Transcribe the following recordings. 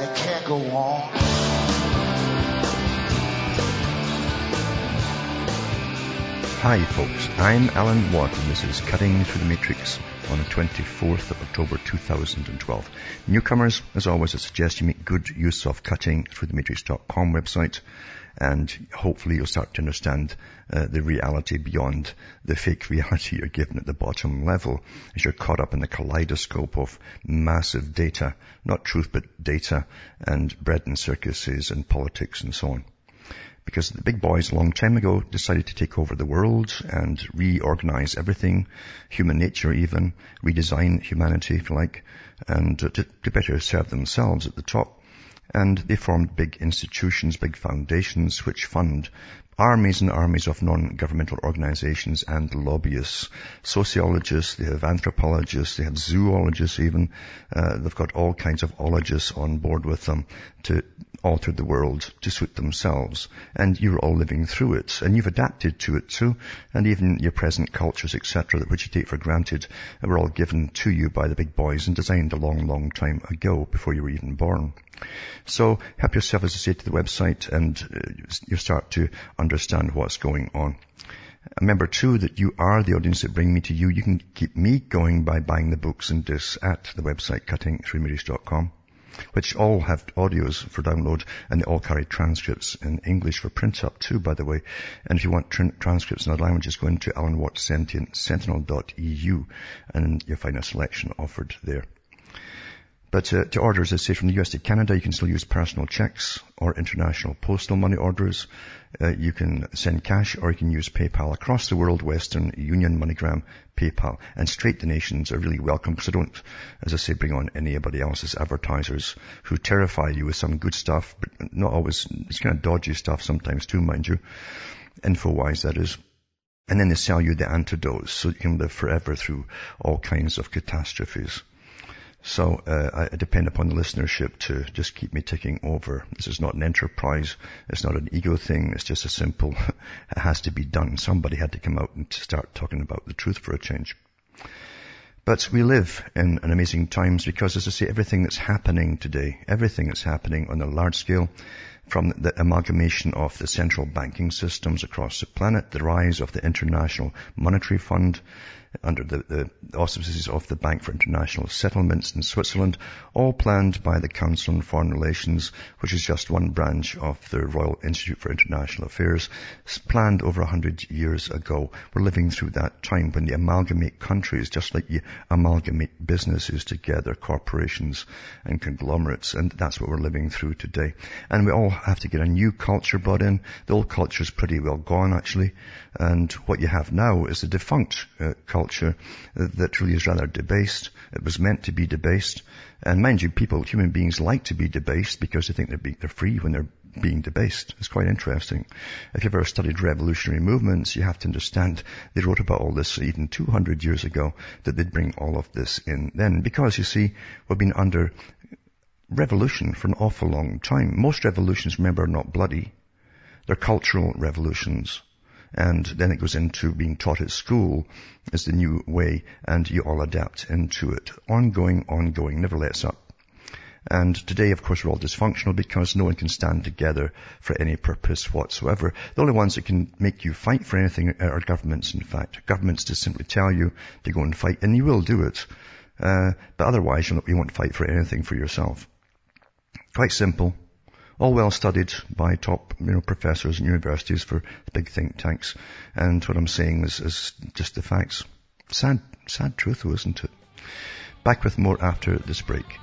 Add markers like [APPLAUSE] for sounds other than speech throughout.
and it can't go on. Hi folks, I'm Alan Watt and this is Cutting Through the Matrix on the 24th of October 2012. Newcomers, as always, I suggest you make good use of cuttingthroughthematrix.com website and hopefully you'll start to understand uh, the reality beyond the fake reality you're given at the bottom level as you're caught up in the kaleidoscope of massive data, not truth but data and bread and circuses and politics and so on because the big boys a long time ago decided to take over the world and reorganize everything, human nature even, redesign humanity if you like, and to, to better serve themselves at the top. And they formed big institutions, big foundations which fund armies and armies of non-governmental organizations and lobbyists, sociologists, they have anthropologists, they have zoologists even. Uh, they've got all kinds of ologists on board with them to alter the world to suit themselves. And you're all living through it. And you've adapted to it too. And even your present cultures, etc., that which you take for granted, were all given to you by the big boys and designed a long, long time ago before you were even born. So help yourself, as I say, to the website and uh, you start to understand what's going on. Remember too that you are the audience that bring me to you. You can keep me going by buying the books and discs at the website cuttingthroughmatrix.com which all have audios for download and they all carry transcripts in English for print up too, by the way. And if you want tr- transcripts in other languages, go into Alan Sentinel.eu and you'll find a selection offered there. But uh, to order, as say, from the US to Canada, you can still use personal checks or international postal money orders. Uh, you can send cash or you can use PayPal across the world, Western Union, MoneyGram, PayPal. And straight donations are really welcome because I don't, as I say, bring on anybody else's advertisers who terrify you with some good stuff, but not always, it's kind of dodgy stuff sometimes too, mind you. Info-wise, that is. And then they sell you the antidotes so you can live forever through all kinds of catastrophes. So uh, I depend upon the listenership to just keep me ticking over. This is not an enterprise. It's not an ego thing. It's just a simple, [LAUGHS] it has to be done. Somebody had to come out and start talking about the truth for a change. But we live in an amazing times because, as I say, everything that's happening today, everything that's happening on a large scale, from the amalgamation of the central banking systems across the planet, the rise of the International Monetary Fund, under the, the, auspices of the Bank for International Settlements in Switzerland, all planned by the Council on Foreign Relations, which is just one branch of the Royal Institute for International Affairs, planned over a hundred years ago. We're living through that time when they amalgamate countries, just like you amalgamate businesses together, corporations and conglomerates, and that's what we're living through today. And we all have to get a new culture brought in. The old culture is pretty well gone, actually, and what you have now is a defunct uh, culture that really is rather debased. It was meant to be debased. And mind you, people, human beings like to be debased because they think they're, they're free when they're being debased. It's quite interesting. If you've ever studied revolutionary movements, you have to understand they wrote about all this even 200 years ago that they'd bring all of this in then. Because you see, we've been under revolution for an awful long time. Most revolutions, remember, are not bloody. They're cultural revolutions and then it goes into being taught at school as the new way and you all adapt into it. Ongoing, ongoing, never lets up. And today, of course, we're all dysfunctional because no one can stand together for any purpose whatsoever. The only ones that can make you fight for anything are governments, in fact. Governments just simply tell you to go and fight, and you will do it. Uh, but otherwise, you won't fight for anything for yourself. Quite simple all well studied by top you know, professors and universities for big think tanks. And what I'm saying is, is just the facts. Sad, sad truth though, isn't it? Back with more after this break.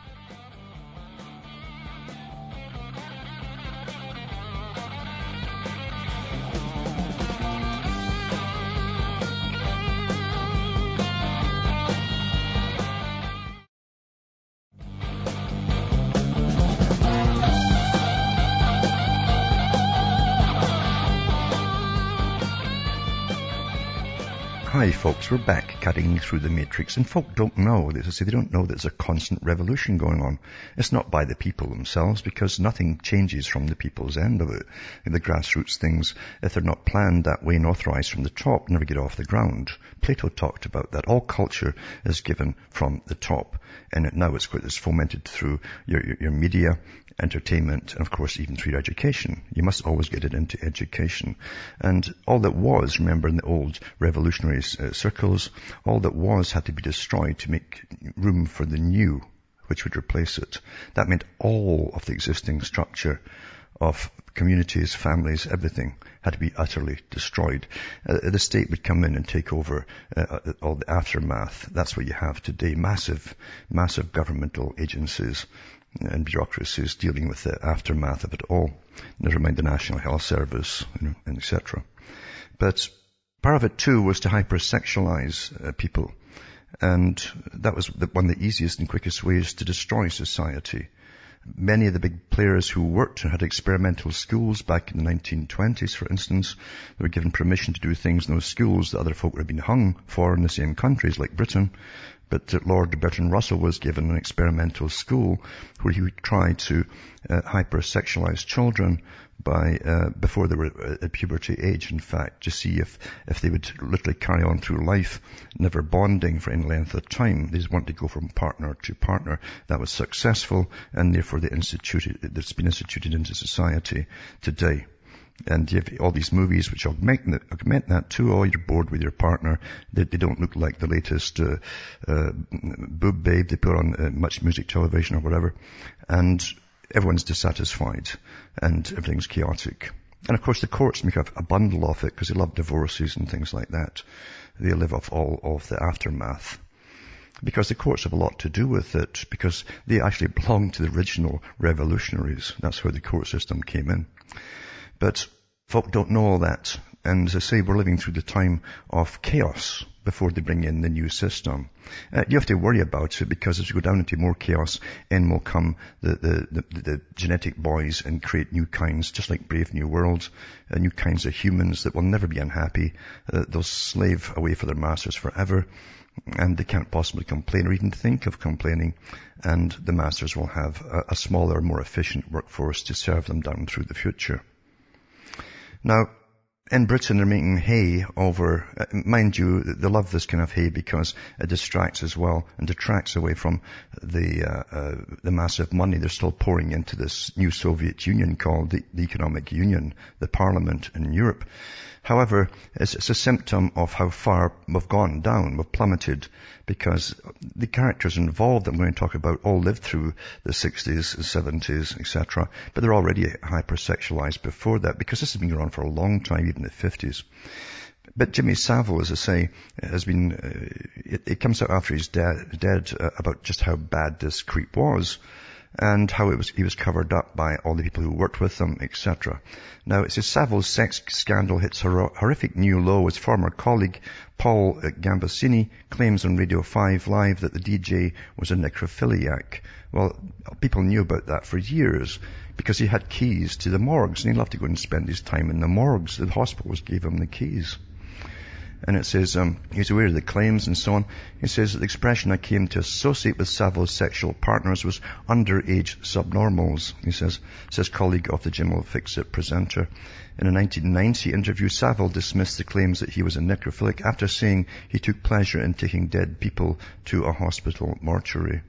Folks, we're back cutting through the matrix and folk don't know, as say, they don't know there's a constant revolution going on. It's not by the people themselves because nothing changes from the people's end of it. The grassroots things, if they're not planned that way and authorized from the top, never get off the ground. Plato talked about that. All culture is given from the top and now it's, it's fomented through your, your, your media, entertainment, and of course even through education. You must always get it into education. And all that was, remember in the old revolutionary uh, circles, all that was had to be destroyed to make room for the new, which would replace it. That meant all of the existing structure of communities, families, everything had to be utterly destroyed. Uh, the state would come in and take over uh, uh all the aftermath. That's what you have today. Massive, massive governmental agencies and bureaucracies dealing with the aftermath of it all. Never mind the National Health Service, you know, and etc. But part of it too was to hypersexualize uh, people. And that was the, one of the easiest and quickest ways to destroy society. Many of the big players who worked and had experimental schools back in the 1920s, for instance, they were given permission to do things in those schools that other folk would have been hung for in the same countries like Britain. But Lord Bertrand Russell was given an experimental school where he would try to uh, hypersexualize children by uh, before they were at puberty age, in fact, to see if if they would literally carry on through life, never bonding for any length of time. They just wanted to go from partner to partner. That was successful, and therefore they instituted. It's been instituted into society today. And you have all these movies which augment that, augment that too. Oh, you're bored with your partner. They, they don't look like the latest uh, uh, boob babe they put on uh, much music television or whatever. And everyone's dissatisfied and everything's chaotic. And of course the courts make a, a bundle of it because they love divorces and things like that. They live off all of the aftermath because the courts have a lot to do with it because they actually belong to the original revolutionaries. That's where the court system came in. But folk don't know all that. And as I say, we're living through the time of chaos before they bring in the new system. Uh, you have to worry about it because as we go down into more chaos, in will come the, the, the, the genetic boys and create new kinds, just like Brave New World, uh, new kinds of humans that will never be unhappy. Uh, they'll slave away for their masters forever and they can't possibly complain or even think of complaining. And the masters will have a, a smaller, more efficient workforce to serve them down through the future. Now, in Britain they're making hay over, uh, mind you, they love this kind of hay because it distracts as well and detracts away from the, uh, uh, the massive money they're still pouring into this new Soviet Union called the, the Economic Union, the Parliament in Europe. However, it's, it's, a symptom of how far we've gone down, we've plummeted, because the characters involved that I'm going to talk about all lived through the 60s, 70s, etc. But they're already hypersexualized before that, because this has been going on for a long time, even the 50s. But Jimmy Savile, as I say, has been, uh, it, it, comes out after he's dead, dead uh, about just how bad this creep was and how it was, he was covered up by all the people who worked with him, etc. Now, it says Savile's sex scandal hits horrific new low as former colleague Paul Gambaccini claims on Radio 5 Live that the DJ was a necrophiliac. Well, people knew about that for years because he had keys to the morgues and he loved to go and spend his time in the morgues. The hospitals gave him the keys and it says um, he's aware of the claims and so on. He says that the expression I came to associate with Savile's sexual partners was underage subnormals. He says, says colleague of the Jim'll Fix It presenter. In a 1990 interview, Savile dismissed the claims that he was a necrophilic after saying he took pleasure in taking dead people to a hospital mortuary.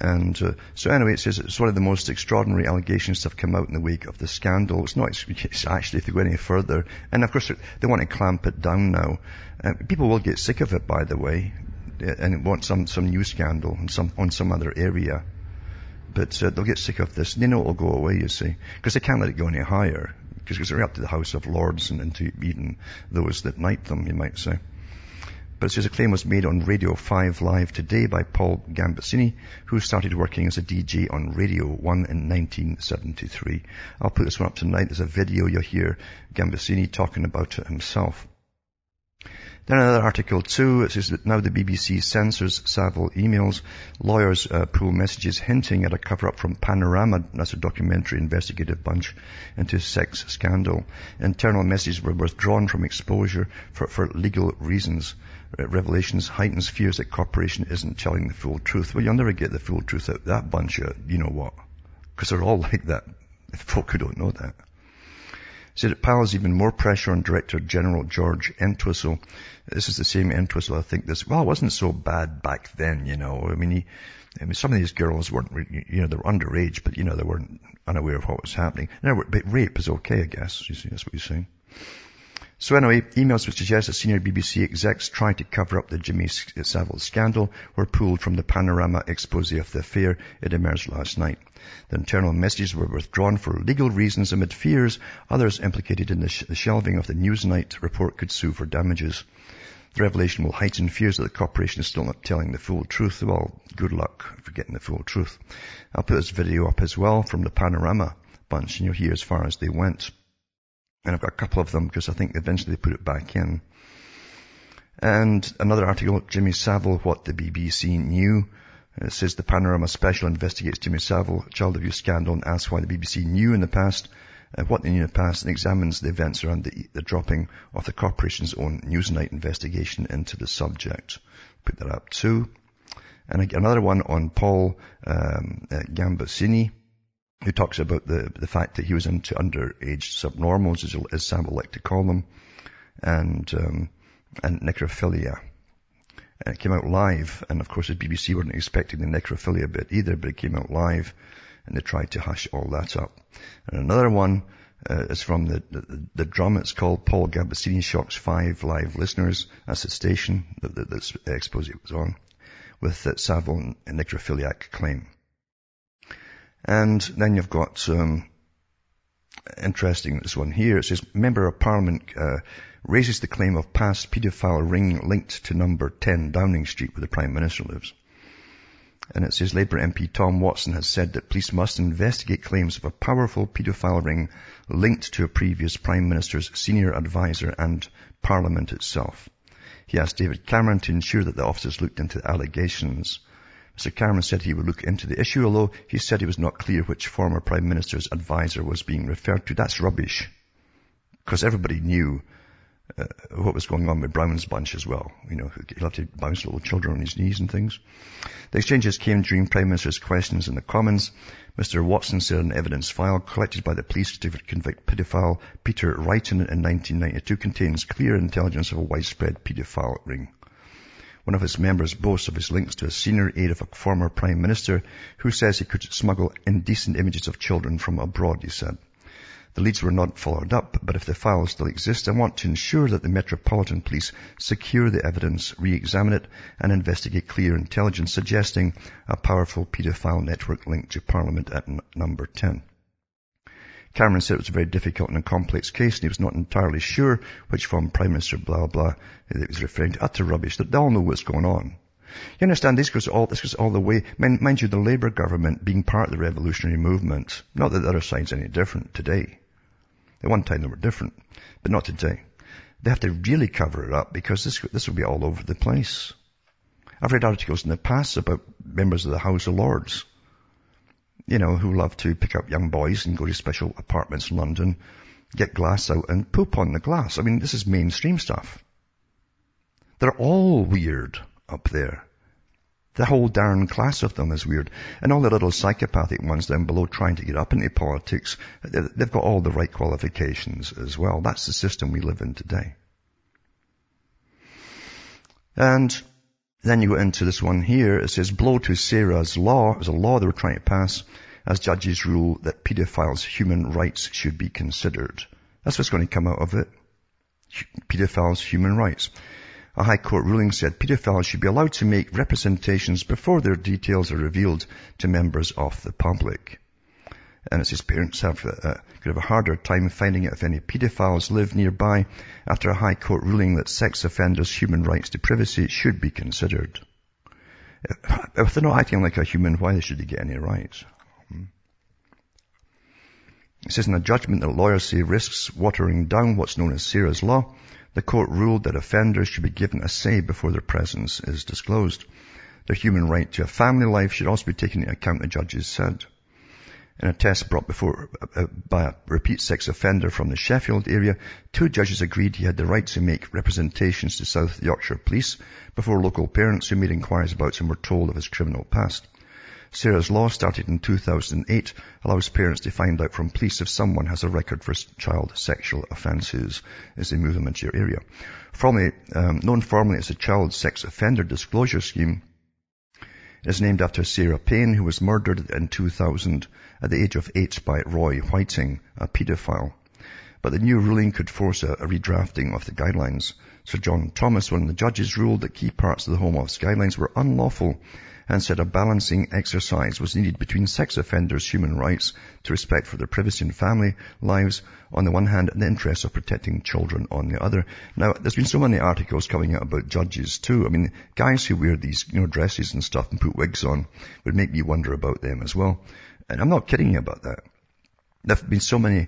And uh, so anyway, it says it's one of the most extraordinary allegations to have come out in the wake of the scandal. It's not it's [LAUGHS] actually if they go any further. And of course, they want to clamp it down now. Uh, people will get sick of it, by the way, uh, and want some, some new scandal on some, on some other area. But uh, they'll get sick of this. They know it'll go away, you see. Because they can't let it go any higher. Because they're up to the House of Lords and, and to even those that knight them, you might say. But it says a claim was made on Radio 5 Live today by Paul Gambaccini, who started working as a DJ on Radio 1 in 1973. I'll put this one up tonight. There's a video you'll hear Gambaccini talking about it himself. Then another article too, it says that now the BBC censors Savile emails. Lawyers uh, pull messages hinting at a cover-up from Panorama, that's a documentary investigative bunch, into sex scandal. Internal messages were withdrawn from exposure for, for legal reasons. Uh, Revelations heightens fears that corporation isn't telling the full truth. Well, you'll never get the full truth out of that bunch of, you know what. Because they're all [LAUGHS] like that. The Folk who don't know that said it piles even more pressure on Director General George Entwistle. This is the same Entwistle, I think this, well, it wasn't so bad back then, you know. I mean, he, I mean, some of these girls weren't, you know, they were underage, but, you know, they weren't unaware of what was happening. No, but rape is okay, I guess. You see, that's what he's saying. So anyway, emails which suggest that senior BBC execs tried to cover up the Jimmy Savile scandal were pulled from the Panorama expose of the affair. It emerged last night. The internal messages were withdrawn for legal reasons amid fears others implicated in the, sh- the shelving of the Newsnight report could sue for damages. The revelation will heighten fears that the corporation is still not telling the full truth. Well, good luck for getting the full truth. I'll put this video up as well from the Panorama bunch and you'll hear as far as they went. And I've got a couple of them because I think eventually they put it back in. And another article, Jimmy Savile, what the BBC knew. It says the Panorama Special investigates Jimmy Savile child abuse scandal and asks why the BBC knew in the past, uh, what they knew in the past and examines the events around the, the dropping of the corporation's own Newsnight investigation into the subject. Put that up too. And another one on Paul um, uh, who talks about the, the fact that he was into underage subnormals, as, as Sam would like to call them, and, um, and necrophilia. And it came out live, and of course the BBC weren't expecting the necrophilia bit either, but it came out live, and they tried to hush all that up. And another one uh, is from the, the, the drum. It's called Paul Gambaccini Shocks Five Live Listeners. That's the station that, that this expose was on, with uh, Savile necrophiliac claim. And then you've got, um, interesting, this one here. It says, Member of Parliament uh, raises the claim of past paedophile ring linked to number 10 Downing Street where the Prime Minister lives. And it says Labour MP Tom Watson has said that police must investigate claims of a powerful paedophile ring linked to a previous Prime Minister's senior advisor and Parliament itself. He asked David Cameron to ensure that the officers looked into the allegations. Mr Cameron said he would look into the issue, although he said it was not clear which former Prime Minister's advisor was being referred to. That's rubbish. Because everybody knew uh, what was going on with Brown's bunch as well. You know, he loved to bounce little children on his knees and things. The exchanges came during Prime Minister's questions in the Commons. Mr Watson said an evidence file collected by the police to convict paedophile Peter Righton in 1992 contains clear intelligence of a widespread paedophile ring. One of its members boasts of his links to a senior aide of a former prime minister who says he could smuggle indecent images of children from abroad, he said. The leads were not followed up, but if the files still exist, I want to ensure that the Metropolitan Police secure the evidence, re-examine it, and investigate clear intelligence suggesting a powerful paedophile network linked to Parliament at n- number 10. Cameron said it was a very difficult and complex case and he was not entirely sure which former Prime Minister blah blah it was referring to. Utter rubbish. They all know what's going on. You understand, this goes all, this goes all the way, mind, mind you, the Labour government being part of the revolutionary movement, not that the other side's any different today. At one time they were different, but not today. They have to really cover it up because this, this will be all over the place. I've read articles in the past about members of the House of Lords you know, who love to pick up young boys and go to special apartments in London, get glass out and poop on the glass. I mean, this is mainstream stuff. They're all weird up there. The whole darn class of them is weird. And all the little psychopathic ones down below trying to get up into politics, they've got all the right qualifications as well. That's the system we live in today. And then you go into this one here. It says blow to Sarah's law. It was a law they were trying to pass as judges rule that pedophiles' human rights should be considered. That's what's going to come out of it. Pedophiles' human rights. A High Court ruling said pedophiles should be allowed to make representations before their details are revealed to members of the public. And it says parents have, uh, could have a harder time finding out if any pedophiles live nearby after a High Court ruling that sex offenders' human rights to privacy should be considered. If they're not acting like a human, why should they get any rights? Hmm. It says in a judgment that lawyers say risks watering down what's known as Sarah's Law. The court ruled that offenders should be given a say before their presence is disclosed. Their human right to a family life should also be taken into account, the judges said. In a test brought before uh, by a repeat sex offender from the Sheffield area, two judges agreed he had the right to make representations to South Yorkshire Police before local parents who made inquiries about him were told of his criminal past. Sarah's law started in 2008 allows parents to find out from police if someone has a record for child sexual offences as they move them into your area. Formerly, um, known formally as the Child Sex Offender Disclosure Scheme, is named after Sarah Payne, who was murdered in 2000 at the age of eight by Roy Whiting, a paedophile. But the new ruling could force a, a redrafting of the guidelines. Sir John Thomas, one of the judges, ruled that key parts of the Home Office guidelines were unlawful and said a balancing exercise was needed between sex offenders' human rights to respect for their privacy and family lives on the one hand and the interests of protecting children on the other. Now, there's been so many articles coming out about judges too. I mean, guys who wear these, you know, dresses and stuff and put wigs on would make me wonder about them as well. And I'm not kidding you about that. There have been so many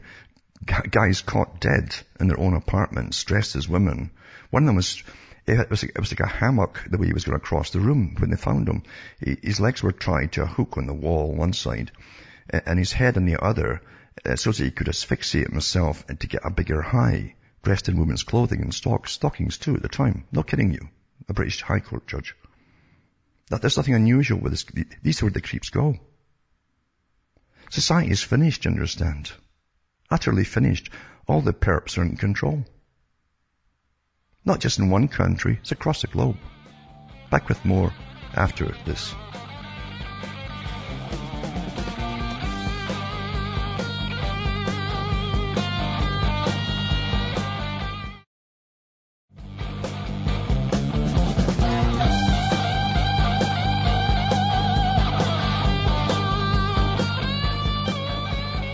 guys caught dead in their own apartments, dressed as women. One of them was it was, it was like a hammock the way he was going to cross the room when they found him. He, his legs were tied to a hook on the wall one side and his head on the other uh, so that he could asphyxiate himself and to get a bigger high, dressed in women's clothing and stock, stockings too at the time. Not kidding you. A British High Court judge. That there's nothing unusual with this. These are where the creeps go. Society is finished, you understand. Utterly finished. All the perps are in control. Not just in one country, it's across the globe. Back with more after this.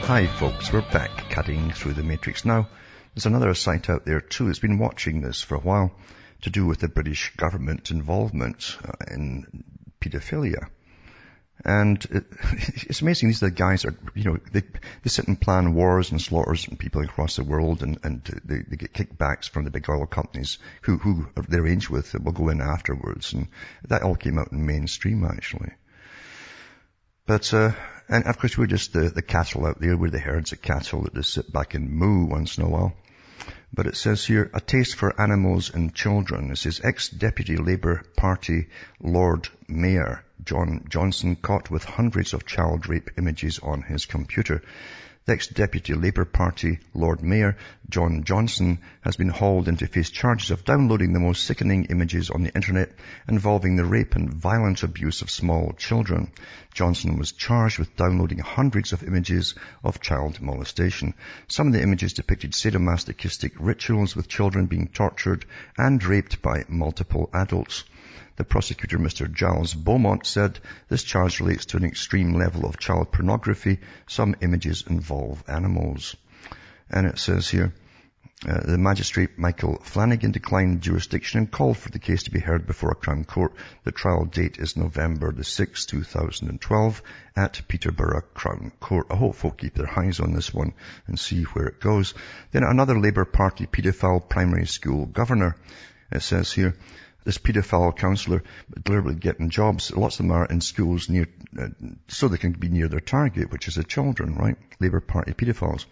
Hi folks, we're back cutting through the matrix now. There's another site out there too that's been watching this for a while to do with the British government involvement uh, in paedophilia. And it, [LAUGHS] it's amazing. These are the guys are, you know, they, they sit and plan wars and slaughters and people across the world and, and they, they get kickbacks from the big oil companies who, who they arrange with that will go in afterwards. And that all came out in mainstream actually. But, uh, and of course we're just the, the cattle out there. We're the herds of cattle that just sit back and moo once in a while. But it says here, a taste for animals and children. It says ex-deputy Labour Party Lord Mayor John Johnson caught with hundreds of child rape images on his computer. The ex-deputy Labour Party Lord Mayor John Johnson has been hauled in to face charges of downloading the most sickening images on the internet involving the rape and violent abuse of small children. Johnson was charged with downloading hundreds of images of child molestation. Some of the images depicted sadomasochistic rituals with children being tortured and raped by multiple adults. The prosecutor, Mr. Giles Beaumont, said this charge relates to an extreme level of child pornography. Some images involve animals. And it says here, uh, the magistrate Michael Flanagan declined jurisdiction and called for the case to be heard before a Crown Court. The trial date is November the 6th, 2012 at Peterborough Crown Court. I hope folk keep their eyes on this one and see where it goes. Then another Labour Party paedophile primary school governor. It says here, this paedophile counsellor deliberately getting jobs. Lots of them are in schools near, uh, so they can be near their target, which is the children, right? Labour Party paedophiles,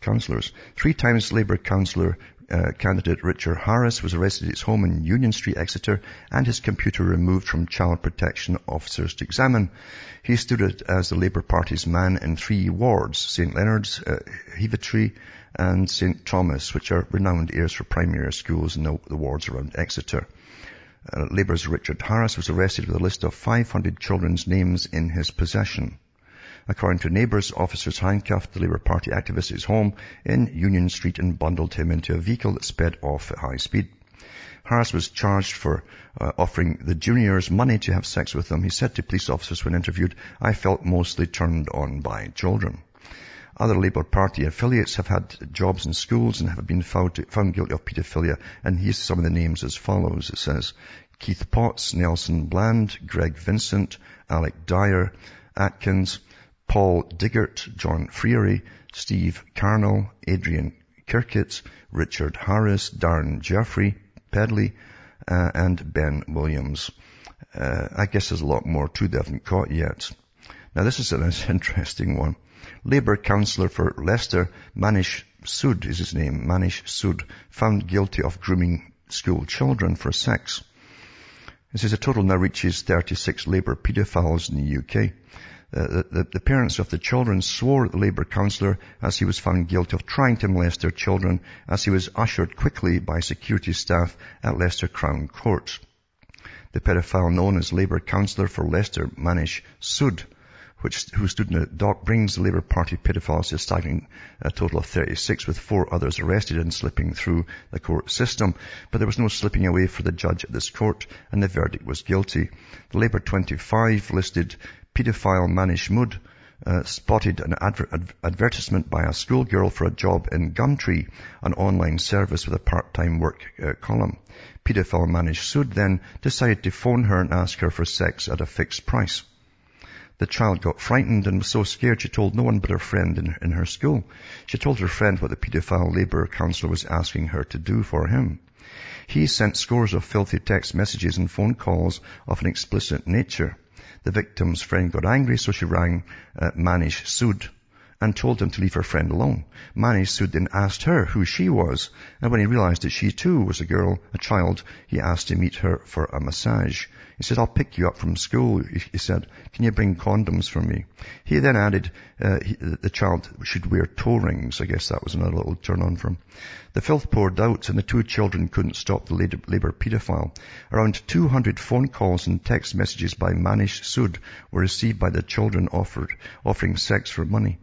councillors. Three times Labour councillor uh, candidate Richard Harris was arrested at his home in Union Street, Exeter, and his computer removed from child protection officers to examine. He stood as the Labour Party's man in three wards, St Leonard's, uh, Heavitree, and St Thomas, which are renowned areas for primary schools in the, the wards around Exeter. Uh, Labour's Richard Harris was arrested with a list of 500 children's names in his possession. According to neighbours, officers handcuffed the Labour Party activist at his home in Union Street and bundled him into a vehicle that sped off at high speed. Harris was charged for uh, offering the juniors money to have sex with them. He said to police officers when interviewed, I felt mostly turned on by children. Other Labour Party affiliates have had jobs in schools and have been found, to, found guilty of paedophilia. And here's some of the names as follows. It says Keith Potts, Nelson Bland, Greg Vincent, Alec Dyer, Atkins, Paul Diggert, John Freary, Steve Carnell, Adrian Kirkett, Richard Harris, Darren Jeffrey, Pedley, uh, and Ben Williams. Uh, I guess there's a lot more too they haven't caught yet. Now this is an [LAUGHS] interesting one. Labour councillor for Leicester, Manish Sood is his name, Manish Sood, found guilty of grooming school children for sex. This is a total now reaches 36 Labour paedophiles in the UK. Uh, the, the, parents of the children swore at the Labour councillor as he was found guilty of trying to molest their children as he was ushered quickly by security staff at Leicester Crown Court. The pedophile known as Labour councillor for Leicester, Manish Sood, which, who stood in the dock, brings the Labour Party pedophiles to a staggering a total of 36, with four others arrested and slipping through the court system. But there was no slipping away for the judge at this court, and the verdict was guilty. The Labour 25 listed paedophile Manish Sood uh, spotted an adver- ad- advertisement by a schoolgirl for a job in Gumtree, an online service with a part-time work uh, column. Paedophile Manish Sood then decided to phone her and ask her for sex at a fixed price. The child got frightened and was so scared she told no one but her friend in, in her school. She told her friend what the paedophile labour counsellor was asking her to do for him. He sent scores of filthy text messages and phone calls of an explicit nature. The victim's friend got angry, so she rang uh, Manish Sood and told him to leave her friend alone. Manish Sood then asked her who she was, and when he realized that she too was a girl, a child, he asked to meet her for a massage. He said, I'll pick you up from school. He said, can you bring condoms for me? He then added, uh, he, the child should wear toe rings. I guess that was another little turn on for him. The filth poured out and the two children couldn't stop the Labour paedophile. Around 200 phone calls and text messages by Manish Sood were received by the children offered, offering sex for money.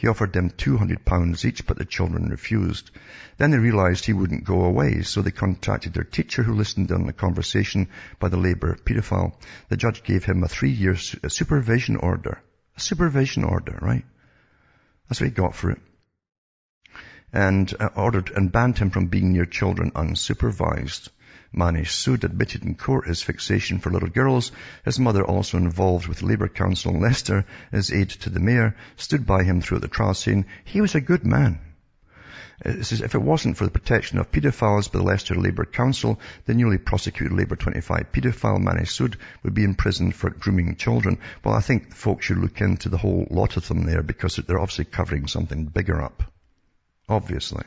He offered them £200 each, but the children refused. Then they realized he wouldn't go away, so they contacted their teacher who listened in on the conversation by the Labour paedophile. The judge gave him a three-year supervision order. A supervision order, right? That's what he got for it. And uh, ordered and banned him from being near children unsupervised. Manish Sood admitted in court his fixation for little girls. His mother, also involved with Labour Council in Leicester as aide to the mayor, stood by him throughout the trial saying he was a good man. Uh, it says, if it wasn't for the protection of paedophiles by the Leicester Labour Council, the newly prosecuted Labour 25 paedophile Manish Sood would be imprisoned for grooming children. Well, I think folks should look into the whole lot of them there because they're obviously covering something bigger up. Obviously.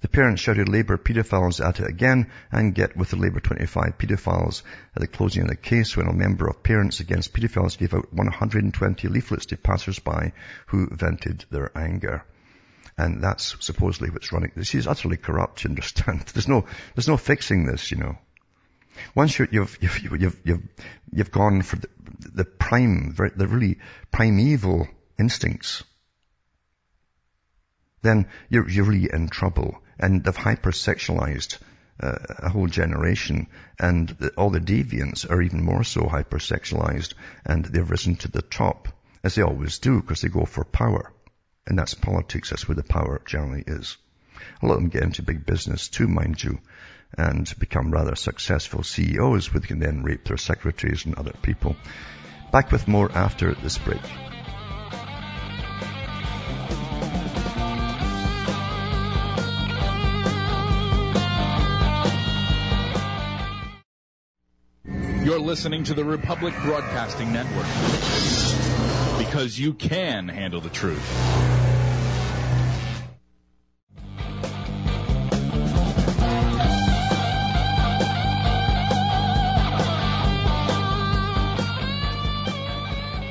The parents shouted Labour paedophiles at it again and get with the Labour 25 paedophiles at the closing of the case when a member of Parents Against Paedophiles gave out 120 leaflets to passers-by who vented their anger. And that's supposedly what's running. This is utterly corrupt, you understand? [LAUGHS] There's no, there's no fixing this, you know. Once you have you've, you've, you've, you've gone for the, the prime, the really primeval instincts, then you're, you're really in trouble and they've hypersexualized uh, a whole generation, and the, all the deviants are even more so hypersexualized, and they've risen to the top, as they always do, because they go for power. And that's politics, that's where the power generally is. A lot of them get into big business too, mind you, and become rather successful CEOs who can then rape their secretaries and other people. Back with more after this break. Listening to the Republic Broadcasting Network because you can handle the truth.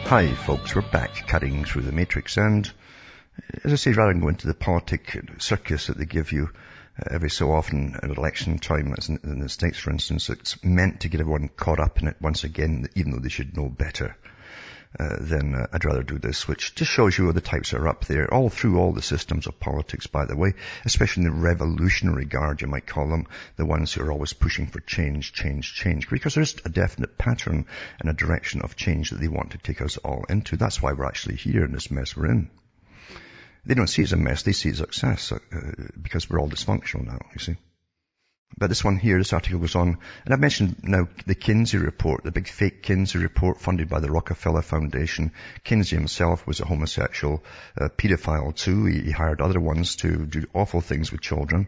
Hi folks, we're back cutting through the matrix and as I say, rather than go into the politic circus that they give you, every so often at election time, in, the States for instance, it's meant to get everyone caught up in it once again, even though they should know better. Uh, then uh, I'd rather do this, which just shows you the types are up there, all through all the systems of politics, by the way, especially the revolutionary guard, you might call them, the ones who are always pushing for change, change, change, because there's a definite pattern and a direction of change that they want to take us all into. That's why we're actually here in this mess we're in. They don't see it as a mess, they see it as success, uh, because we're all dysfunctional now, you see. But this one here, this article goes on, and I've mentioned now the Kinsey report, the big fake Kinsey report funded by the Rockefeller Foundation. Kinsey himself was a homosexual uh, pedophile too. He, he hired other ones to do awful things with children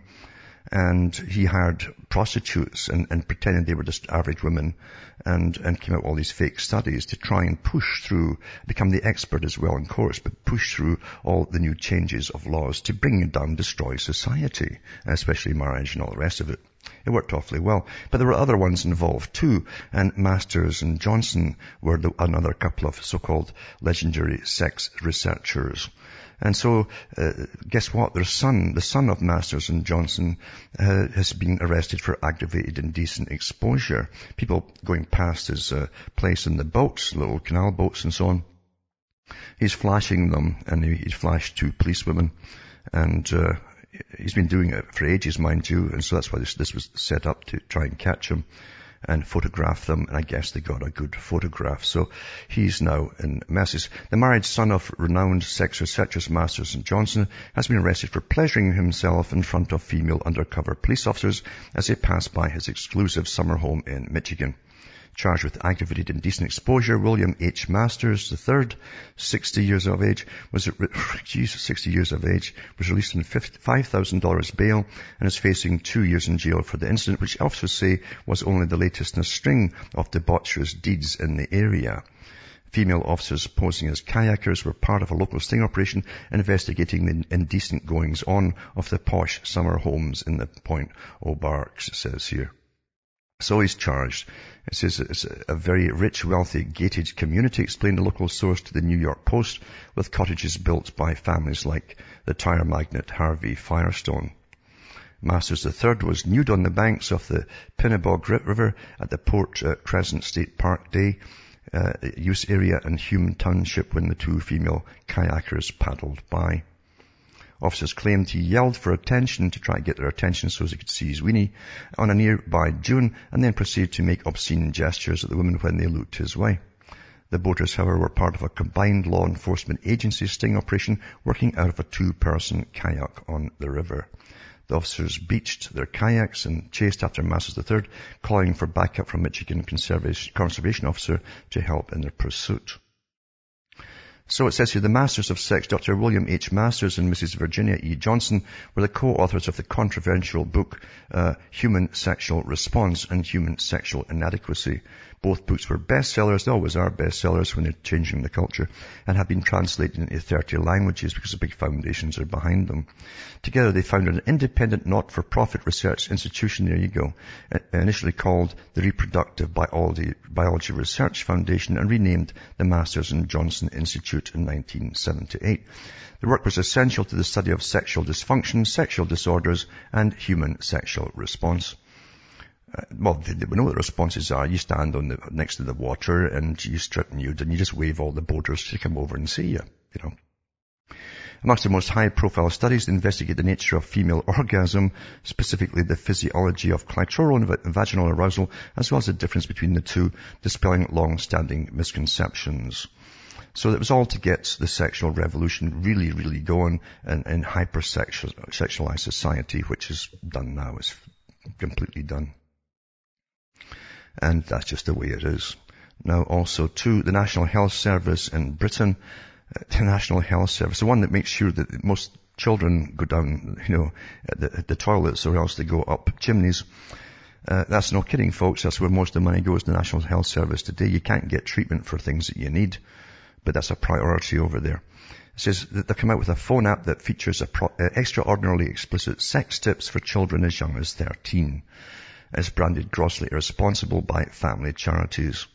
and he hired prostitutes and, and pretended they were just average women and, and came out with all these fake studies to try and push through, become the expert as well in course, but push through all the new changes of laws to bring down, destroy society, especially marriage and all the rest of it. It worked awfully well. But there were other ones involved too, and Masters and Johnson were the, another couple of so-called legendary sex researchers and so, uh, guess what? Their son, the son of Masters and Johnson, uh, has been arrested for aggravated indecent exposure. People going past his uh, place in the boats, little canal boats and so on. He's flashing them, and he, he's flashed two policewomen, and uh, he's been doing it for ages, mind you, and so that's why this, this was set up to try and catch him and photographed them, and I guess they got a good photograph. So he's now in messes. The married son of renowned sex researchers Masters and Johnson has been arrested for pleasuring himself in front of female undercover police officers as they passed by his exclusive summer home in Michigan charged with aggravated indecent exposure. William H. Masters III, 60 years of age, was, [LAUGHS] Jesus, 60 years of age, was released on $5,000 bail and is facing two years in jail for the incident, which officers say was only the latest in a string of debaucherous deeds in the area. Female officers posing as kayakers were part of a local sting operation investigating the indecent goings on of the posh summer homes in the Point Auberge, it says here. So he's charged. It says it's a very rich, wealthy, gated community, explained a local source to the New York Post, with cottages built by families like the tire magnate Harvey Firestone. Masters III was nude on the banks of the Pinnebog River at the Port uh, Crescent State Park Day uh, use area and Hume Township when the two female kayakers paddled by. Officers claimed he yelled for attention to try to get their attention so they could see his weenie on a nearby dune and then proceeded to make obscene gestures at the women when they looked his way. The boaters, however, were part of a combined law enforcement agency sting operation working out of a two-person kayak on the river. The officers beached their kayaks and chased after Masters III, calling for backup from Michigan Conservation Officer to help in their pursuit. So it says here, the Masters of Sex, Dr. William H. Masters and Mrs. Virginia E. Johnson, were the co-authors of the controversial book, uh, Human Sexual Response and Human Sexual Inadequacy. Both books were bestsellers. They always are bestsellers when they're changing the culture and have been translated into 30 languages because the big foundations are behind them. Together they founded an independent not-for-profit research institution, there you go, uh, initially called the Reproductive Biology, Biology Research Foundation and renamed the Masters and Johnson Institute in 1978. The work was essential to the study of sexual dysfunction, sexual disorders, and human sexual response. Uh, well, we know what the responses are. You stand on the, next to the water and you strip nude and you just wave all the boaters to come over and see you, you know. Amongst the most high-profile studies investigate the nature of female orgasm, specifically the physiology of clitoral and vaginal arousal, as well as the difference between the two, dispelling long-standing misconceptions. So it was all to get the sexual revolution really, really going in, in hyper-sexualized society, which is done now. It's completely done. And that's just the way it is. Now also to the National Health Service in Britain, uh, [LAUGHS] the National Health Service, the one that makes sure that most children go down, you know, the, the toilets or else they go up chimneys. Uh, that's no kidding, folks. That's where most of the money goes to the National Health Service today. You can't get treatment for things that you need, but that's a priority over there. It says that they've come out with a phone app that features pro- uh, extraordinarily explicit sex tips for children as young as 13 is branded grossly irresponsible by family charities.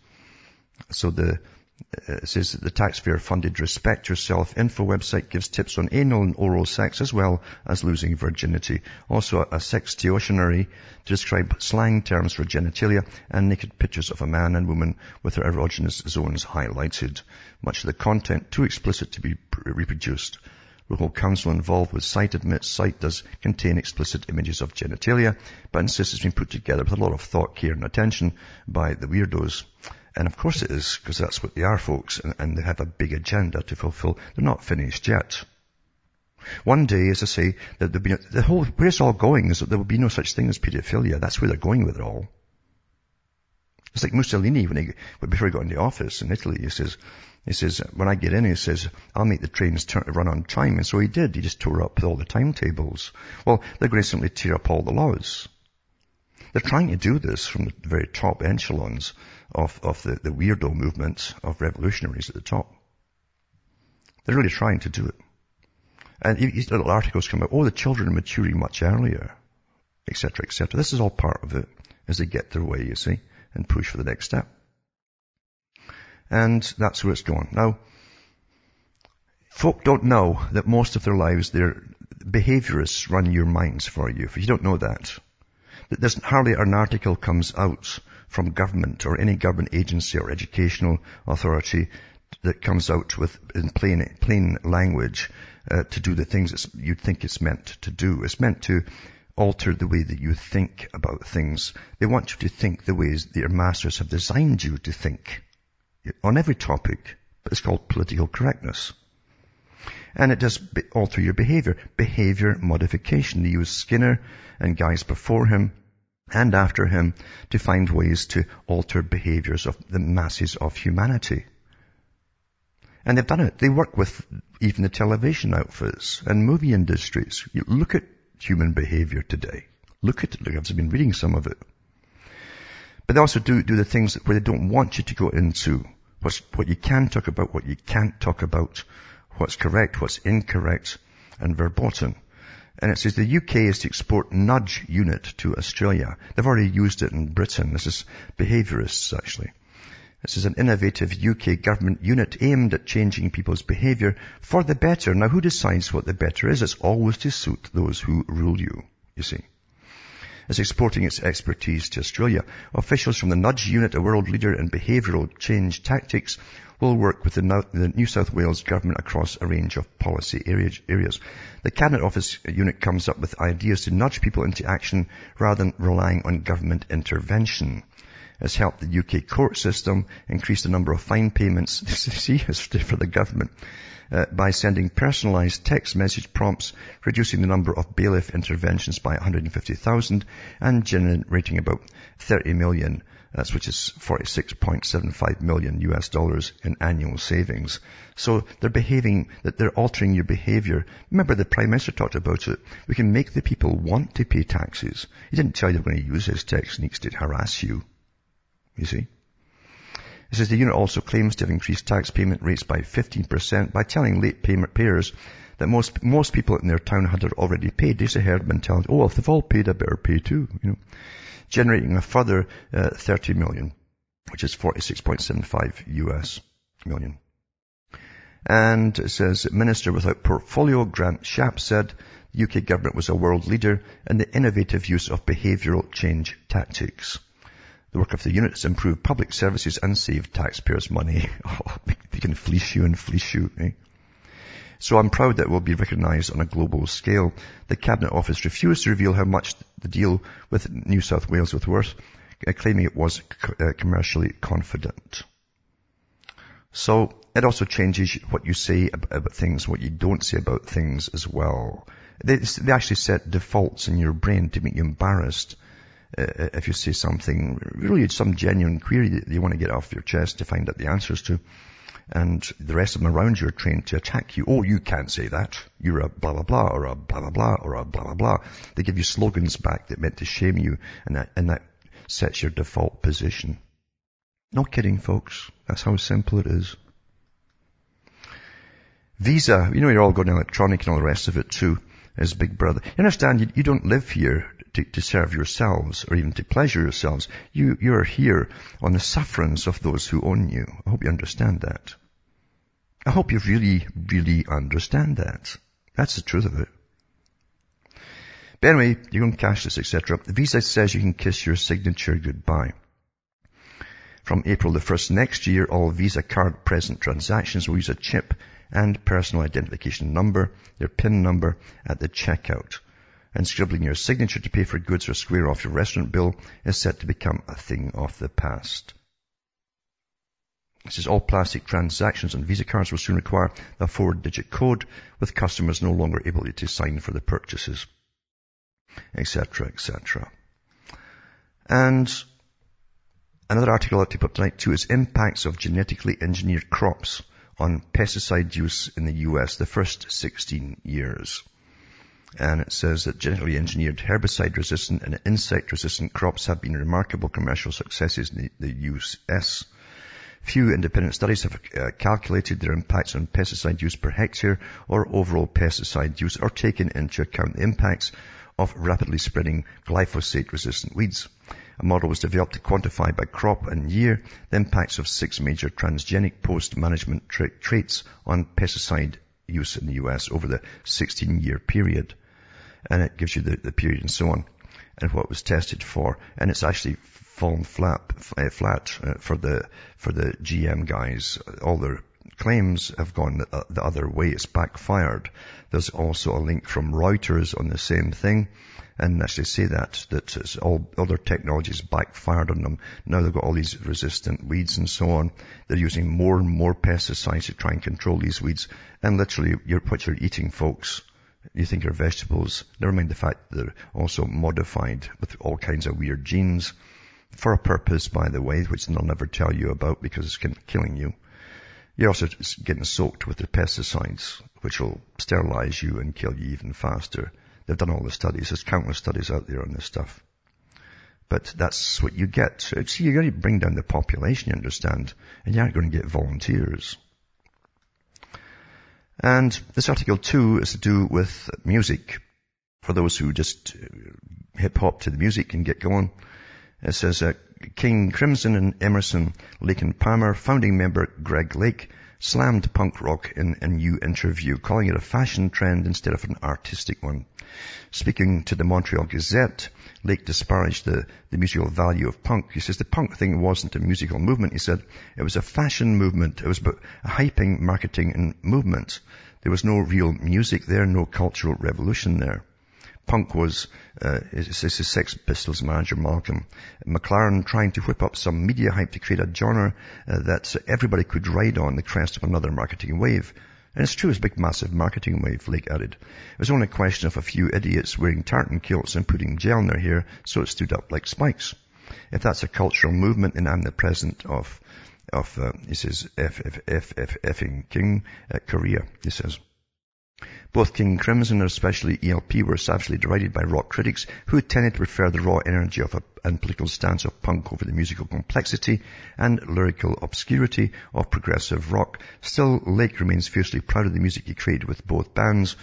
So the uh, it says that the taxpayer funded Respect Yourself info website gives tips on anal and oral sex as well as losing virginity. Also a sextionary to describe slang terms for genitalia and naked pictures of a man and woman with their erogenous zones highlighted. Much of the content too explicit to be reproduced. Local council involved with site admits site does contain explicit images of genitalia, but insists it's been put together with a lot of thought, care and attention by the weirdos. And of course it is, because that's what they are folks, and, and they have a big agenda to fulfill. They're not finished yet. One day, as I say, that there'll be the whole, where it's all going is that there will be no such thing as pedophilia. That's where they're going with it all. It's like Mussolini when he, before he got into office in Italy, he says, he says, when I get in, he says, I'll make the trains turn, run on time. And so he did. He just tore up all the timetables. Well, they're going to simply tear up all the laws. They're trying to do this from the very top echelons of, of the, the weirdo movement of revolutionaries at the top. They're really trying to do it. And these little articles come out, oh, the children are maturing much earlier, etc., etc. This is all part of it as they get their way, you see, and push for the next step. And that's where it's gone. Now, folk don't know that most of their lives, their behaviorists run your minds for you. If you don't know that, That there's hardly an article comes out from government or any government agency or educational authority that comes out with in plain plain language uh, to do the things that you think it's meant to do. It's meant to alter the way that you think about things. They want you to think the ways that your masters have designed you to think on every topic, but it's called political correctness. And it does alter your behavior. Behavior modification. They use Skinner and guys before him and after him to find ways to alter behaviors of the masses of humanity. And they've done it. They work with even the television outfits and movie industries. You look at human behavior today. Look at it. I've been reading some of it. But they also do, do the things where they don't want you to go into what's, what you can talk about, what you can't talk about, what's correct, what's incorrect, and verboten. And it says the UK is to export nudge unit to Australia. They've already used it in Britain. This is behaviorists actually. This is an innovative UK government unit aimed at changing people's behaviour for the better. Now who decides what the better is? It's always to suit those who rule you, you see. It's exporting its expertise to Australia. Officials from the Nudge Unit, a world leader in behavioural change tactics, will work with the New South Wales government across a range of policy areas. The Cabinet Office unit comes up with ideas to nudge people into action rather than relying on government intervention has helped the UK court system increase the number of fine payments, [LAUGHS] for the government, uh, by sending personalised text message prompts, reducing the number of bailiff interventions by 150,000 and generating about 30 million, that's which is 46.75 million US dollars in annual savings. So they're behaving, that they're altering your behavior. Remember the Prime Minister talked about it. We can make the people want to pay taxes. He didn't tell you going to use his techniques to harass you you see. It says the unit also claims to have increased tax payment rates by 15% by telling late payment payers that most, most people in their town had already paid. There's a herd mentality. Oh, if they've all paid, I better pay too, you know. Generating a further uh, 30 million, which is 46.75 US million. And it says, Minister without portfolio, Grant Shapps said, the UK government was a world leader in the innovative use of behavioural change tactics. The work of the unit has improved public services and saved taxpayers money. [LAUGHS] Oh, they can fleece you and fleece you. Eh? So I'm proud that we'll be recognised on a global scale. The Cabinet Office refused to reveal how much the deal with New South Wales was worth, uh, claiming it was uh, commercially confident. So it also changes what you say about things, what you don't say about things as well. They, they actually set defaults in your brain to make you embarrassed uh, if you say something, really some genuine query that you want to get off your chest to find out the answers to. And the rest of them around you are trained to attack you. Oh, you can't say that. You're a blah blah blah or a blah blah blah or a blah blah blah. They give you slogans back that meant to shame you and that, and that sets your default position. No kidding folks. That's how simple it is. Visa, you know you're all going electronic and all the rest of it too, as Big Brother. You understand, you, you don't live here to, to serve yourselves or even to pleasure yourselves. You, you are here on the sufferance of those who own you. I hope you understand that. I hope you really, really understand that. That's the truth of it. But anyway, you can cash this, etc. The visa says you can kiss your signature goodbye. From April the 1st next year, all Visa card present transactions will use a chip and personal identification number, their PIN number, at the checkout and scribbling your signature to pay for goods or square off your restaurant bill is set to become a thing of the past. It says all plastic transactions on Visa cards will soon require a four-digit code, with customers no longer able to sign for the purchases, etc., etc. And another article I'll tip up tonight too is impacts of genetically engineered crops on pesticide use in the US the first 16 years. And it says that genetically engineered herbicide resistant and insect resistant crops have been remarkable commercial successes in the, US. Few independent studies have uh, calculated their impacts on pesticide use per hectare or overall pesticide use or taken into account the impacts of rapidly spreading glyphosate resistant weeds. A model was developed to quantify by crop and year the impacts of six major transgenic pest-management tra- traits on pesticide use in the US over the 16 year period. And it gives you the, the period and so on and what was tested for. And it's actually fallen flat, uh, flat uh, for the, for the GM guys. All their claims have gone the, uh, the other way. It's backfired. There's also a link from Reuters on the same thing and actually say that, that all other technologies backfired on them. Now they've got all these resistant weeds and so on. They're using more and more pesticides to try and control these weeds. And literally, you're, what you're eating, folks, you think are vegetables. Never mind the fact they're also modified with all kinds of weird genes for a purpose, by the way, which they'll never tell you about because it's killing you. You're also getting soaked with the pesticides, which will sterilize you and kill you even faster. They've done all the studies. There's countless studies out there on this stuff. But that's what you get. See, you're going to bring down the population, you understand, and you aren't going to get volunteers. And this article too is to do with music. For those who just uh, hip hop to the music and get going. It says, uh, King Crimson and Emerson, Lake and Palmer, founding member Greg Lake, slammed punk rock in a new interview, calling it a fashion trend instead of an artistic one. Speaking to the Montreal Gazette, Lake disparaged the, the musical value of punk. He says the punk thing wasn't a musical movement. He said it was a fashion movement. It was about hyping, marketing and movement. There was no real music there, no cultural revolution there. Punk was, uh, this is Sex Pistols manager Malcolm McLaren trying to whip up some media hype to create a genre uh, that everybody could ride on the crest of another marketing wave. And it's true, it's a big massive marketing wave, Lake added. It was only a question of a few idiots wearing tartan kilts and putting gel in their hair so it stood up like spikes. If that's a cultural movement, then I'm the president of, of, uh, he says, F, F, F, F, effing King, uh, Korea, he says. Both King Crimson and especially ELP were savagely derided by rock critics who tended to prefer the raw energy of a, and political stance of punk over the musical complexity and lyrical obscurity of progressive rock. Still, Lake remains fiercely proud of the music he created with both bands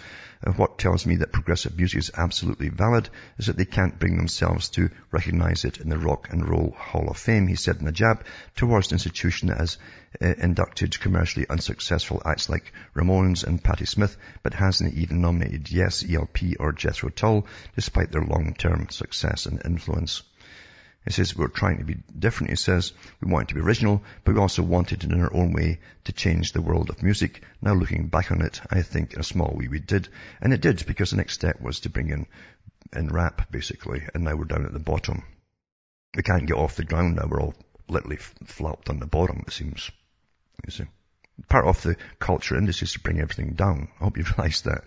what tells me that progressive music is absolutely valid is that they can't bring themselves to recognize it in the Rock and Roll Hall of Fame, he said in a jab towards an institution that has uh, inducted commercially unsuccessful acts like Ramones and Patti Smith, but hasn't even nominated Yes, ELP or Jethro Tull, despite their long-term success and influence. He says we're trying to be different. He says we want it to be original, but we also wanted in our own way to change the world of music. Now looking back on it, I think in a small way we did. And it did because the next step was to bring in, in rap basically. And now we're down at the bottom. We can't get off the ground now. We're all literally flopped on the bottom, it seems. You see. Part of the culture industry is to bring everything down. I hope you [LAUGHS] realize that.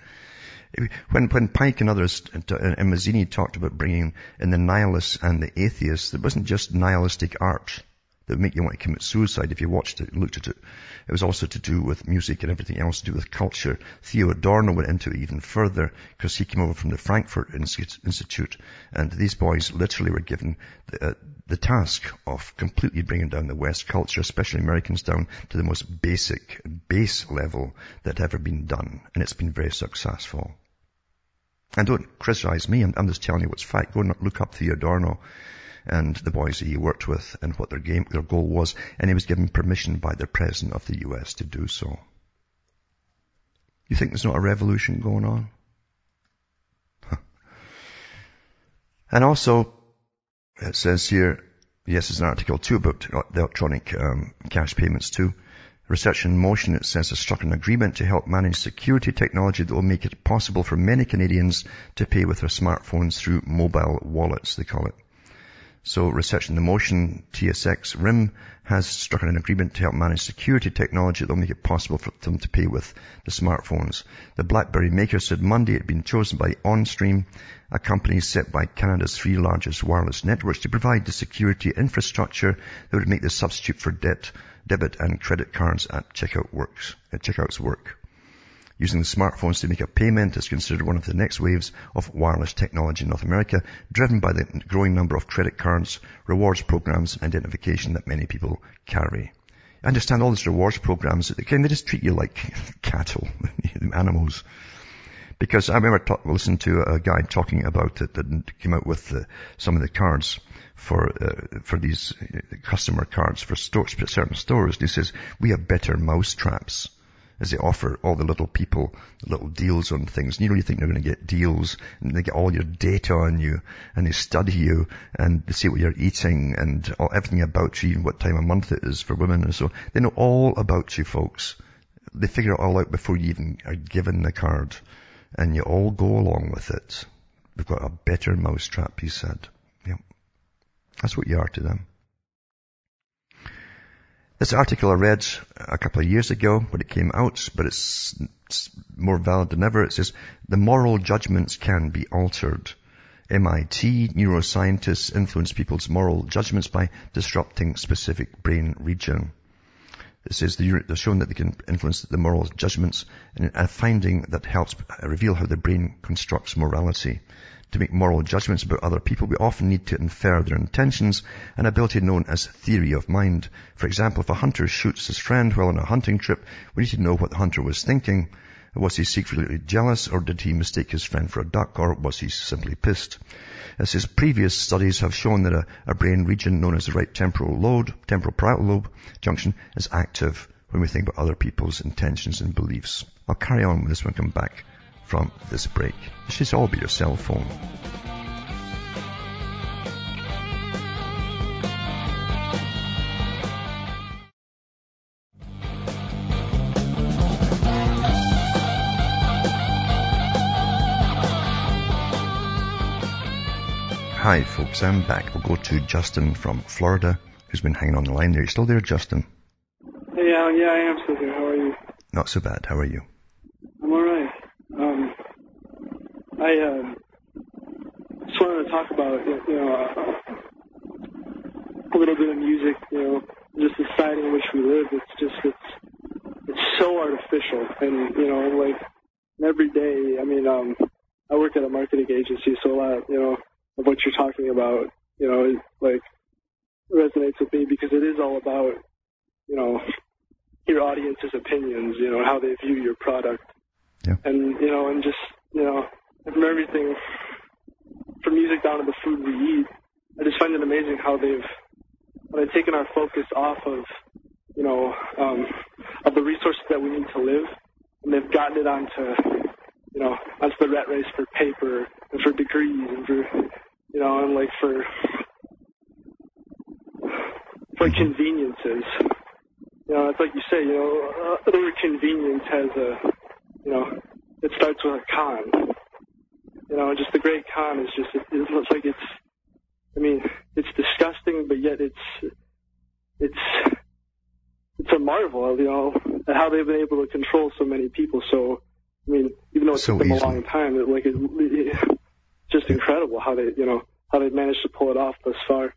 When, when Pike and others uh, uh, and Mazzini talked about bringing in the nihilists and the atheists, it wasn't just nihilistic art that make you want to commit suicide if you watched it, looked at it. It was also to do with music and everything else to do with culture. Theo Adorno went into it even further because he came over from the Frankfurt Institute and these boys literally were given the, uh, the task of completely bringing down the West culture, especially Americans down to the most basic, base level that ever been done. And it's been very successful. And don't criticize me, I'm, I'm just telling you what's fact. Go and look up Theo Adorno and the boys that he worked with and what their game, their goal was. And he was given permission by the president of the US to do so. You think there's not a revolution going on? And also, it says here, yes, there's an article too about the electronic um, cash payments too. Research in Motion, it says, has struck an agreement to help manage security technology that will make it possible for many Canadians to pay with their smartphones through mobile wallets, they call it. So Research in the Motion, TSX RIM, has struck an agreement to help manage security technology that will make it possible for them to pay with the smartphones. The BlackBerry maker said Monday it had been chosen by EnStream, a company set by Canada's three largest wireless networks to provide the security infrastructure that would make the substitute for debt, debit and credit cards at checkout works, at checkouts work. Using the smartphones to make a payment is considered one of the next waves of wireless technology in North America, driven by the growing number of credit cards, rewards programs, and identification that many people carry. I understand all these rewards programs, can they just treat you like [LAUGHS] cattle, [LAUGHS] animals? Because I remember listening to a guy talking about it that came out with uh, some of the cards for uh, for these uh, customer cards for stores, certain stores. And he says we have better mouse traps as they offer all the little people little deals on things. And you know, you think they're going to get deals and they get all your data on you and they study you and they see what you're eating and all, everything about you, even what time of month it is for women and so. They know all about you folks. They figure it all out before you even are given the card and you all go along with it. We've got a better mousetrap, he said. Yep. That's what you are to them. This article I read a couple of years ago when it came out, but it's, it's more valid than ever. It says, the moral judgments can be altered. MIT neuroscientists influence people's moral judgments by disrupting specific brain region. It says they've shown that they can influence the moral judgments and a finding that helps reveal how the brain constructs morality. To make moral judgments about other people, we often need to infer their intentions, an ability known as theory of mind. For example, if a hunter shoots his friend while on a hunting trip, we need to know what the hunter was thinking. Was he secretly jealous, or did he mistake his friend for a duck, or was he simply pissed? As his previous studies have shown that a, a brain region known as the right temporal lobe, temporal parietal lobe junction is active when we think about other people's intentions and beliefs. I'll carry on with this when I come back from this break. Should all be your cell phone. Hi folks, I'm back. We'll go to Justin from Florida, who's been hanging on the line there. You still there, Justin? Hey, Alan. Yeah, I am still here. How are you? Not so bad. How are you? I'm alright. Um, I uh, just wanted to talk about you know uh, a little bit of music. You know, just the society in which we live. It's just it's it's so artificial, and you know, like every day. I mean, um, I work at a marketing agency, so a lot, you know, of what you're talking about, you know, is, like resonates with me because it is all about, you know, your audience's opinions, you know, how they view your product. Yeah. And, you know, and just, you know, from everything, from music down to the food we eat, I just find it amazing how they've, how they've taken our focus off of, you know, um, of the resources that we need to live, and they've gotten it onto, you know, onto the rat race for paper and for degrees and for, you know, and like for, for conveniences. You know, it's like you say, you know, uh, the word convenience has a, you know, it starts with a con. You know, just the great con is just, it, it looks like it's, I mean, it's disgusting, but yet it's, it's, it's a marvel, you know, at how they've been able to control so many people. So, I mean, even though it So took them easily. a long time, it, like, it, it, just incredible how they, you know, how they've managed to pull it off thus far.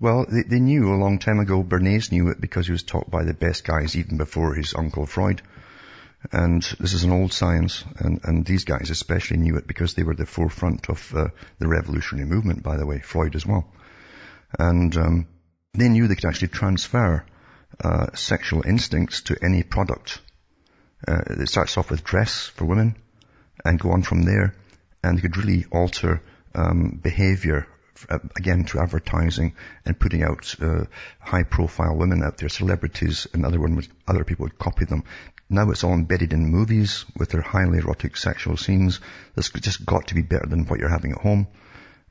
Well, they, they knew a long time ago, Bernays knew it because he was taught by the best guys even before his uncle Freud. And this is an old science, and, and these guys especially knew it because they were the forefront of uh, the revolutionary movement, by the way, Freud as well. And um, they knew they could actually transfer uh, sexual instincts to any product. Uh, it starts off with dress for women and go on from there, and they could really alter um, behavior uh, again through advertising and putting out uh, high-profile women out there, celebrities, and other other people would copy them. Now it's all embedded in movies with their highly erotic sexual scenes. This just got to be better than what you're having at home,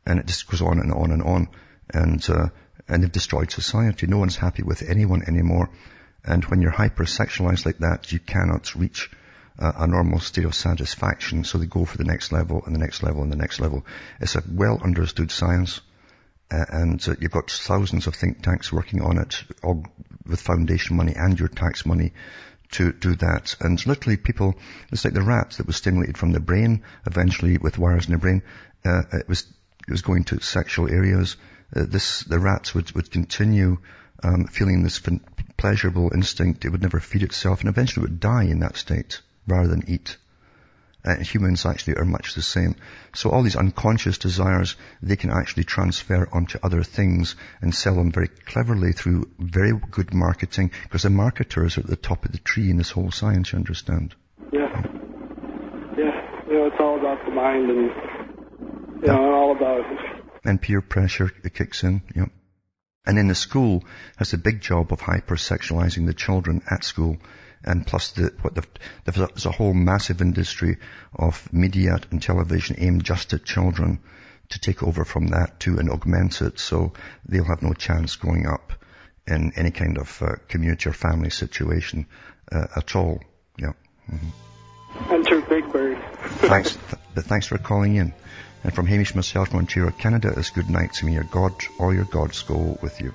and it just goes on and on and on, and uh, and they've destroyed society. No one's happy with anyone anymore, and when you're hypersexualized like that, you cannot reach uh, a normal state of satisfaction. So they go for the next level and the next level and the next level. It's a well understood science. Uh, and uh, you've got thousands of think tanks working on it, all with foundation money and your tax money to do that. And literally people, it's like the rat that was stimulated from the brain, eventually with wires in the brain, uh, it was, it was going to sexual areas. Uh, this, the rats would, would continue, um, feeling this pleasurable instinct. It would never feed itself and eventually would die in that state rather than eat. Uh, humans actually are much the same. So all these unconscious desires, they can actually transfer onto other things and sell them very cleverly through very good marketing because the marketers are at the top of the tree in this whole science, you understand? Yeah. Yeah. You know, it's all about the mind and, you yeah. know, all about... And peer pressure it kicks in, yep. And then the school has the big job of hypersexualizing the children at school and plus the, what the, there's a whole massive industry of media and television aimed just at children to take over from that too and augment it so they'll have no chance growing up in any kind of uh, community or family situation uh, at all. Yeah. Mm-hmm. Enter Big Bird. thanks, th- thanks for calling in. And from Hamish myself from Ontario, Canada, is good night to me. Your God, all your gods go with you.